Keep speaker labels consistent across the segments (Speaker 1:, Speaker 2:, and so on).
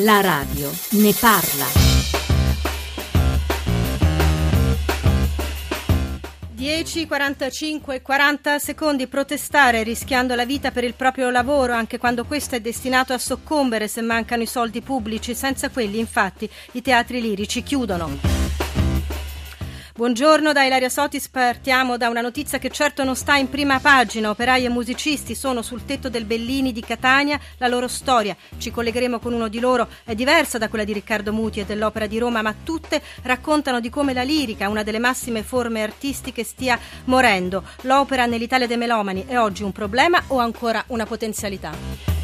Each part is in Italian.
Speaker 1: La radio ne parla.
Speaker 2: 10, 45, 40 secondi protestare rischiando la vita per il proprio lavoro anche quando questo è destinato a soccombere se mancano i soldi pubblici. Senza quelli infatti i teatri lirici chiudono. Buongiorno da Ilaria Sotis, partiamo da una notizia che certo non sta in prima pagina. Operai e musicisti sono sul tetto del Bellini di Catania, la loro storia. Ci collegheremo con uno di loro, è diversa da quella di Riccardo Muti e dell'Opera di Roma, ma tutte raccontano di come la lirica, una delle massime forme artistiche, stia morendo. L'opera nell'Italia dei melomani è oggi un problema o ancora una potenzialità?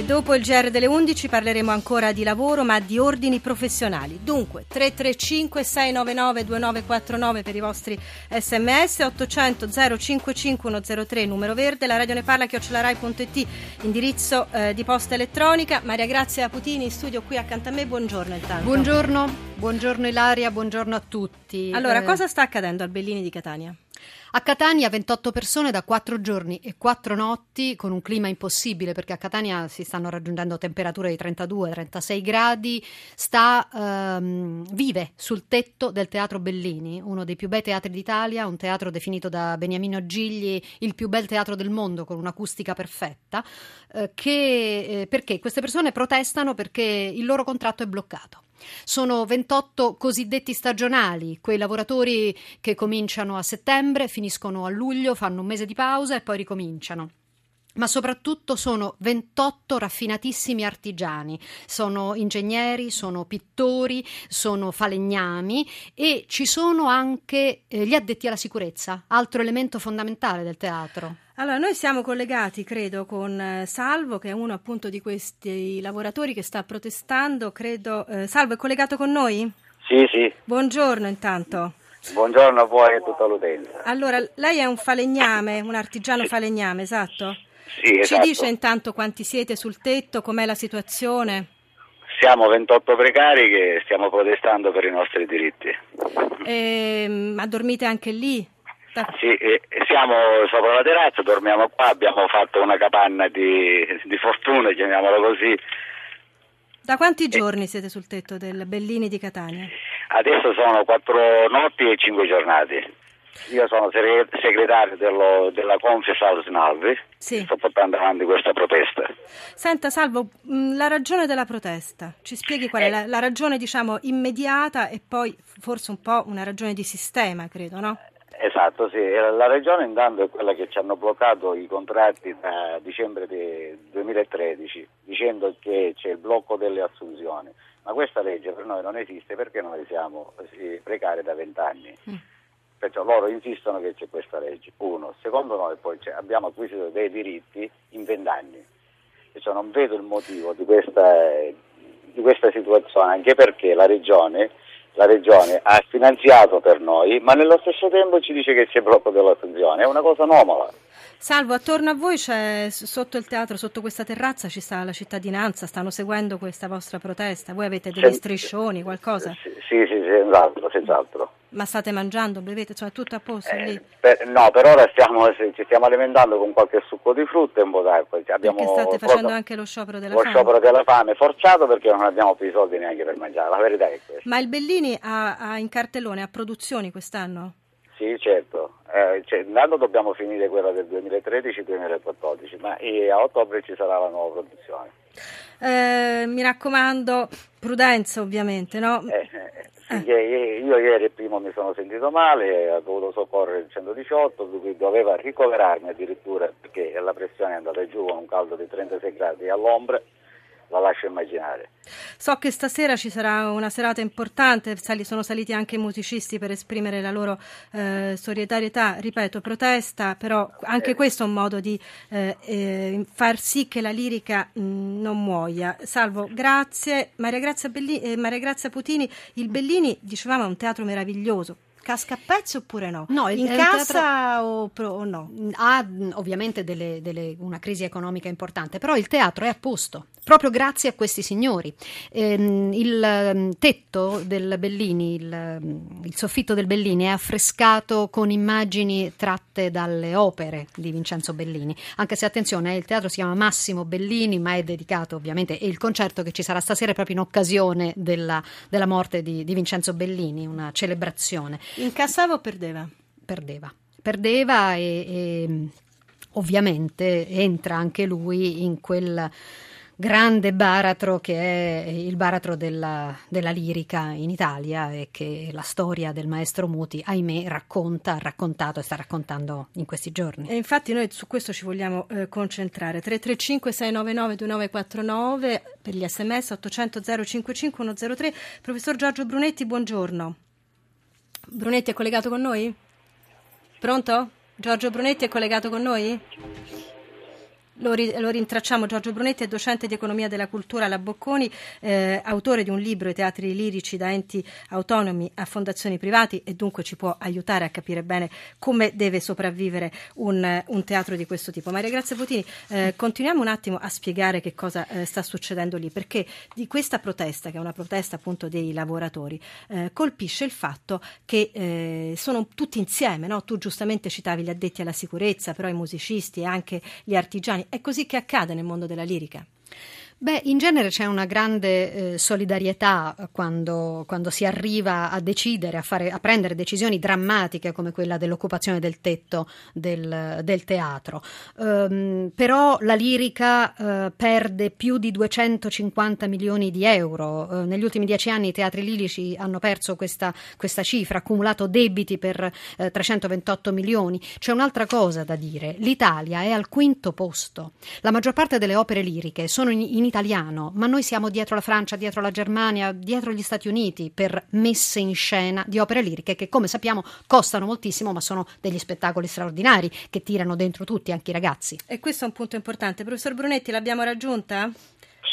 Speaker 2: E dopo il GR delle 11 parleremo ancora di lavoro, ma di ordini professionali. Dunque, 335 699 2949 per i vostri sms, 800 055 103 numero verde, la radio ne parla chiocciolarai.it, indirizzo eh, di posta elettronica. Maria Grazia Putini in studio qui accanto a me, buongiorno intanto.
Speaker 3: Buongiorno, buongiorno Ilaria, buongiorno a tutti.
Speaker 2: Allora, eh... cosa sta accadendo al Bellini di Catania?
Speaker 3: A Catania 28 persone da 4 giorni e 4 notti con un clima impossibile perché a Catania si stanno raggiungendo temperature di 32-36 gradi, sta, ehm, vive sul tetto del Teatro Bellini, uno dei più bei teatri d'Italia, un teatro definito da Beniamino Gigli il più bel teatro del mondo con un'acustica perfetta, eh, che, eh, perché queste persone protestano perché il loro contratto è bloccato. Sono 28 cosiddetti stagionali, quei lavoratori che cominciano a settembre, finiscono a luglio, fanno un mese di pausa e poi ricominciano ma soprattutto sono 28 raffinatissimi artigiani, sono ingegneri, sono pittori, sono falegnami e ci sono anche eh, gli addetti alla sicurezza, altro elemento fondamentale del teatro.
Speaker 2: Allora, noi siamo collegati, credo, con eh, Salvo, che è uno appunto di questi lavoratori che sta protestando. Credo. Eh, Salvo, è collegato con noi?
Speaker 4: Sì, sì.
Speaker 2: Buongiorno intanto.
Speaker 4: Buongiorno a voi e a tutta l'utenza.
Speaker 2: Allora, lei è un falegname, un artigiano falegname, esatto?
Speaker 4: Sì, esatto.
Speaker 2: Ci dice intanto quanti siete sul tetto, com'è la situazione?
Speaker 4: Siamo 28 precari che stiamo protestando per i nostri diritti.
Speaker 2: E, ehm, ma dormite anche lì?
Speaker 4: Sì, siamo sopra la terrazza, dormiamo qua, abbiamo fatto una capanna di, di fortuna, chiamiamola così.
Speaker 2: Da quanti giorni siete sul tetto del Bellini di Catania?
Speaker 4: Adesso sono quattro notti e cinque giornate. Io sono segretario dello, della Confes Alsnalvi, sì. sto portando avanti questa protesta.
Speaker 2: Senta Salvo, mm, la ragione della protesta, ci spieghi qual è eh. la, la, ragione diciamo immediata e poi forse un po' una ragione di sistema, credo, no?
Speaker 4: Esatto, sì. La regione intanto è quella che ci hanno bloccato i contratti da dicembre 2013 dicendo che c'è il blocco delle assunzioni, ma questa legge per noi non esiste perché noi siamo precari da vent'anni. Mm. Perciò loro insistono che c'è questa legge. Uno. Secondo noi poi abbiamo acquisito dei diritti in vent'anni. Perciò non vedo il motivo di questa, di questa situazione, anche perché la regione la Regione ha finanziato per noi, ma nello stesso tempo ci dice che c'è blocco dell'attenzione, è una cosa anomala.
Speaker 2: Salvo, attorno a voi c'è, sotto il teatro, sotto questa terrazza ci sta la cittadinanza, stanno seguendo questa vostra protesta, voi avete degli striscioni, qualcosa?
Speaker 4: Sì, sì, sì senz'altro, senz'altro.
Speaker 2: Ma state mangiando, bevete, cioè tutto a posto
Speaker 4: eh, per, no, per ora stiamo, ci stiamo alimentando con qualche succo di frutta e un po' d'acqua.
Speaker 2: Abbiamo perché state facendo anche lo sciopero della
Speaker 4: lo
Speaker 2: fame?
Speaker 4: Lo sciopero della fame, forzato perché non abbiamo più i soldi neanche per mangiare, la verità è questa.
Speaker 2: Ma il Bellini ha, ha in cartellone, ha produzioni quest'anno?
Speaker 4: Sì, certo. Eh, cioè, intanto dobbiamo finire quella del 2013-2014, ma a ottobre ci sarà la nuova produzione.
Speaker 2: Eh, mi raccomando, prudenza ovviamente, no?
Speaker 4: Eh, eh. Io ieri primo mi sono sentito male, ho dovuto soccorrere il 118, lui doveva ricoverarmi addirittura perché la pressione è andata giù con un caldo di 36 gradi all'ombra la lascio immaginare.
Speaker 2: So che stasera ci sarà una serata importante, sono saliti anche i musicisti per esprimere la loro eh, solidarietà, ripeto, protesta, però anche eh. questo è un modo di eh, eh, far sì che la lirica mh, non muoia. Salvo, grazie. Maria Grazia, Belli- eh, Maria Grazia Putini, il Bellini, dicevamo, è un teatro meraviglioso, casca a pezzi oppure no?
Speaker 3: No,
Speaker 2: in
Speaker 3: il
Speaker 2: cassa
Speaker 3: teatro-
Speaker 2: o, pro- o no?
Speaker 3: ha ovviamente delle- delle- una crisi economica importante, però il teatro è a posto, proprio grazie a questi signori. Ehm, il tetto del Bellini, il, il soffitto del Bellini è affrescato con immagini tratte dalle opere di Vincenzo Bellini, anche se attenzione, eh, il teatro si chiama Massimo Bellini, ma è dedicato ovviamente, e il concerto che ci sarà stasera è proprio in occasione della, della morte di, di Vincenzo Bellini, una celebrazione
Speaker 2: Incassava o perdeva?
Speaker 3: perdeva. Perdeva e, e, ovviamente entra anche lui in quel grande baratro che è il baratro della, della lirica in Italia e che la storia del maestro Muti, ahimè, racconta, ha raccontato e sta raccontando in questi giorni.
Speaker 2: E infatti noi su questo ci vogliamo eh, concentrare. 335 699 2949 per gli sms 800 055 103. Professor Giorgio Brunetti, buongiorno. Brunetti è collegato con noi? Pronto? Giorgio Brunetti è collegato con noi? Lo, ri- lo rintracciamo, Giorgio Brunetti è docente di economia della cultura alla Bocconi, eh, autore di un libro I teatri lirici da enti autonomi a fondazioni privati e dunque ci può aiutare a capire bene come deve sopravvivere un, un teatro di questo tipo. Maria Grazia Potini, eh, continuiamo un attimo a spiegare che cosa eh, sta succedendo lì, perché di questa protesta, che è una protesta appunto dei lavoratori, eh, colpisce il fatto che eh, sono tutti insieme, no? tu giustamente citavi gli addetti alla sicurezza, però i musicisti e anche gli artigiani, è così che accade nel mondo della lirica.
Speaker 3: Beh, in genere c'è una grande eh, solidarietà quando, quando si arriva a decidere, a, fare, a prendere decisioni drammatiche come quella dell'occupazione del tetto del, del teatro. Ehm, però la lirica eh, perde più di 250 milioni di euro. Eh, negli ultimi dieci anni i teatri lirici hanno perso questa, questa cifra, accumulato debiti per eh, 328 milioni. C'è un'altra cosa da dire. L'Italia è al quinto posto. La maggior parte delle opere liriche sono in, in italiano, ma noi siamo dietro la Francia, dietro la Germania, dietro gli Stati Uniti per messe in scena di opere liriche che, come sappiamo, costano moltissimo, ma sono degli spettacoli straordinari che tirano dentro tutti, anche i ragazzi.
Speaker 2: E questo è un punto importante. Professor Brunetti, l'abbiamo raggiunta?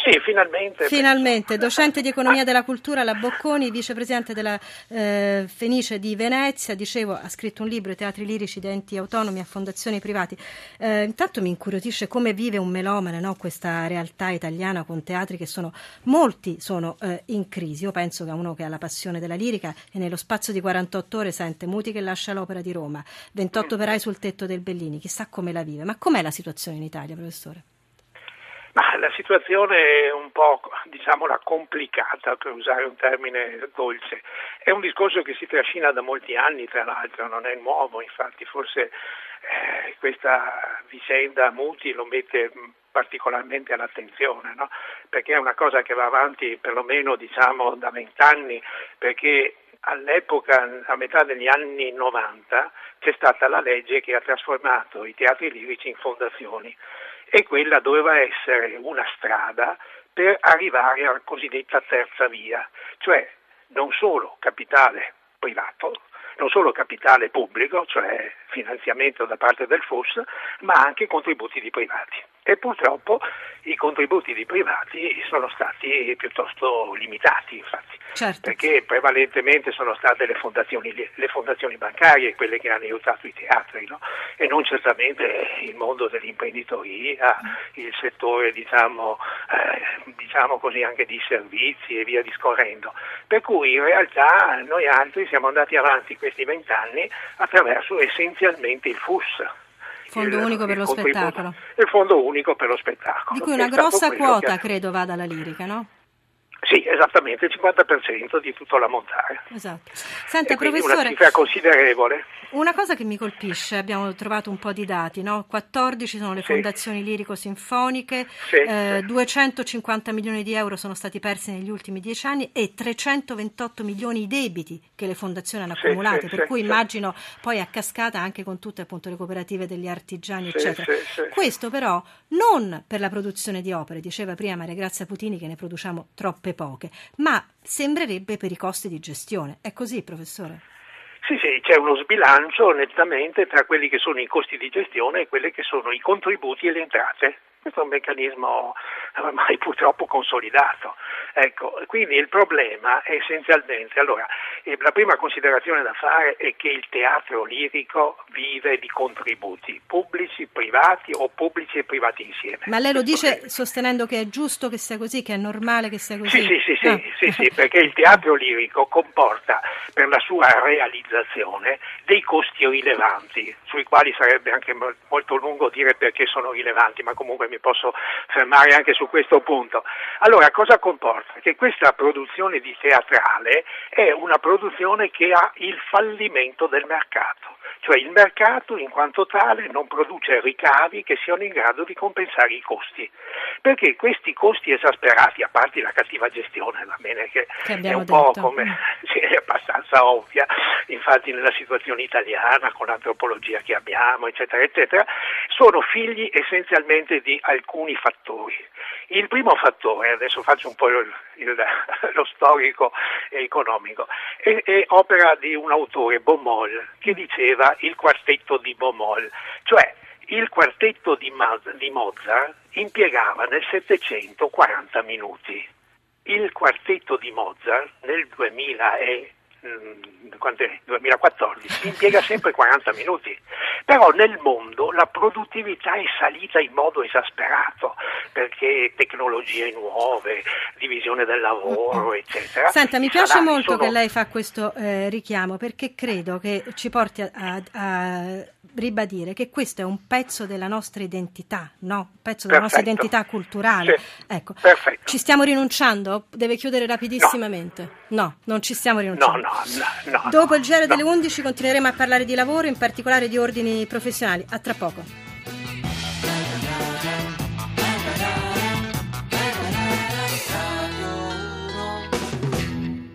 Speaker 5: Sì, finalmente.
Speaker 2: Finalmente, docente di economia della cultura alla Bocconi, vicepresidente della eh, Fenice di Venezia, dicevo, ha scritto un libro, I teatri lirici di enti autonomi a fondazioni privati. Eh, intanto mi incuriosisce come vive un melomane no? questa realtà italiana con teatri che sono, molti sono eh, in crisi. Io penso che uno che ha la passione della lirica e nello spazio di 48 ore sente Muti che lascia l'opera di Roma, 28 operai sul tetto del Bellini, chissà come la vive. Ma com'è la situazione in Italia, professore?
Speaker 5: Ma la situazione è un po', diciamola, complicata, per usare un termine dolce. È un discorso che si trascina da molti anni, tra l'altro, non è nuovo, infatti forse eh, questa vicenda Muti lo mette mh, particolarmente all'attenzione, no? perché è una cosa che va avanti perlomeno diciamo, da vent'anni, perché all'epoca, a metà degli anni 90, c'è stata la legge che ha trasformato i teatri lirici in fondazioni e quella doveva essere una strada per arrivare alla cosiddetta terza via, cioè non solo capitale privato, non solo capitale pubblico, cioè finanziamento da parte del FUS, ma anche contributi di privati. E purtroppo i contributi di privati sono stati piuttosto limitati, infatti,
Speaker 2: Certo.
Speaker 5: perché prevalentemente sono state le fondazioni, le fondazioni bancarie quelle che hanno aiutato i teatri, no? e non certamente il mondo dell'imprenditoria, il settore diciamo, eh, diciamo così anche di servizi e via discorrendo. Per cui in realtà noi altri siamo andati avanti questi vent'anni attraverso essenzialmente il FUS.
Speaker 2: Fondo
Speaker 5: il-
Speaker 2: unico per lo spettacolo.
Speaker 5: Il fondo unico per lo spettacolo.
Speaker 2: Di cui una grossa quota, credo, vada alla lirica, no?
Speaker 5: Sì, esattamente, il 50% di tutto l'ammontare.
Speaker 2: Esatto. Senta,
Speaker 5: E quindi una
Speaker 2: professore,
Speaker 5: cifra considerevole.
Speaker 2: una cosa che mi colpisce, abbiamo trovato un po' di dati, no? 14 sono le
Speaker 5: Sì.
Speaker 2: fondazioni lirico-sinfoniche,
Speaker 5: Sì,
Speaker 2: eh,
Speaker 5: sì.
Speaker 2: 250 milioni di euro sono stati persi negli ultimi dieci anni e 328 milioni i debiti che le fondazioni hanno accumulato,
Speaker 5: sì,
Speaker 2: per cui immagino poi a cascata anche con tutte appunto le cooperative degli artigiani, eccetera. Questo però non per la produzione di opere, diceva prima Maria Grazia Putini che ne produciamo troppe poche, ma sembrerebbe per i costi di gestione. È così, professore?
Speaker 5: Sì, sì, c'è uno sbilancio nettamente tra quelli che sono i costi di gestione e quelli che sono i contributi e le entrate. Questo è un meccanismo ormai purtroppo consolidato. Ecco, quindi il problema è essenzialmente, allora, eh, la prima considerazione da fare è che il teatro lirico vive di contributi pubblici, privati o pubblici e privati insieme.
Speaker 2: Ma lei lo dice sostenendo che è giusto che sia così, che è normale che sia così?
Speaker 5: Sì, sì, sì, ah. sì, sì, perché il teatro lirico comporta per la sua realizzazione dei costi rilevanti, sui quali sarebbe anche molto lungo dire perché sono rilevanti, ma comunque mi posso fermare anche su questo punto. Allora, cosa comporta? Che questa produzione di teatrale è una produzione che ha il fallimento del mercato cioè il mercato in quanto tale non produce ricavi che siano in grado di compensare i costi, perché questi costi esasperati, a parte la cattiva gestione, va bene che, che è un detto. po' come sì, è abbastanza ovvia, infatti nella situazione italiana con l'antropologia che abbiamo, eccetera, eccetera, sono figli essenzialmente di alcuni fattori. Il primo fattore, adesso faccio un po' il, il, lo storico e economico, è, è, opera di un autore, Baumol, che diceva il quartetto di Baumol, cioè il quartetto di, di Mozart impiegava nel Settecento 40 minuti. Il quartetto di Mozart nel 2000 e 2014 impiega sempre 40 minuti, però nel mondo la produttività è salita in modo esasperato perché tecnologie nuove, divisione del lavoro, eccetera.
Speaker 2: Senta, mi piace molto sono... che lei fa questo eh, richiamo perché credo che ci porti a, a, a, ribadire che questo è un pezzo della nostra identità, no? Un pezzo della Perfetto. nostra identità culturale.
Speaker 5: Sì.
Speaker 2: Ecco.
Speaker 5: Perfetto.
Speaker 2: Ci stiamo rinunciando? Deve chiudere rapidissimamente? No, no non ci stiamo rinunciando.
Speaker 5: No, no.
Speaker 2: Dopo il giro delle 11 continueremo a parlare di lavoro, in particolare di ordini professionali. A tra poco.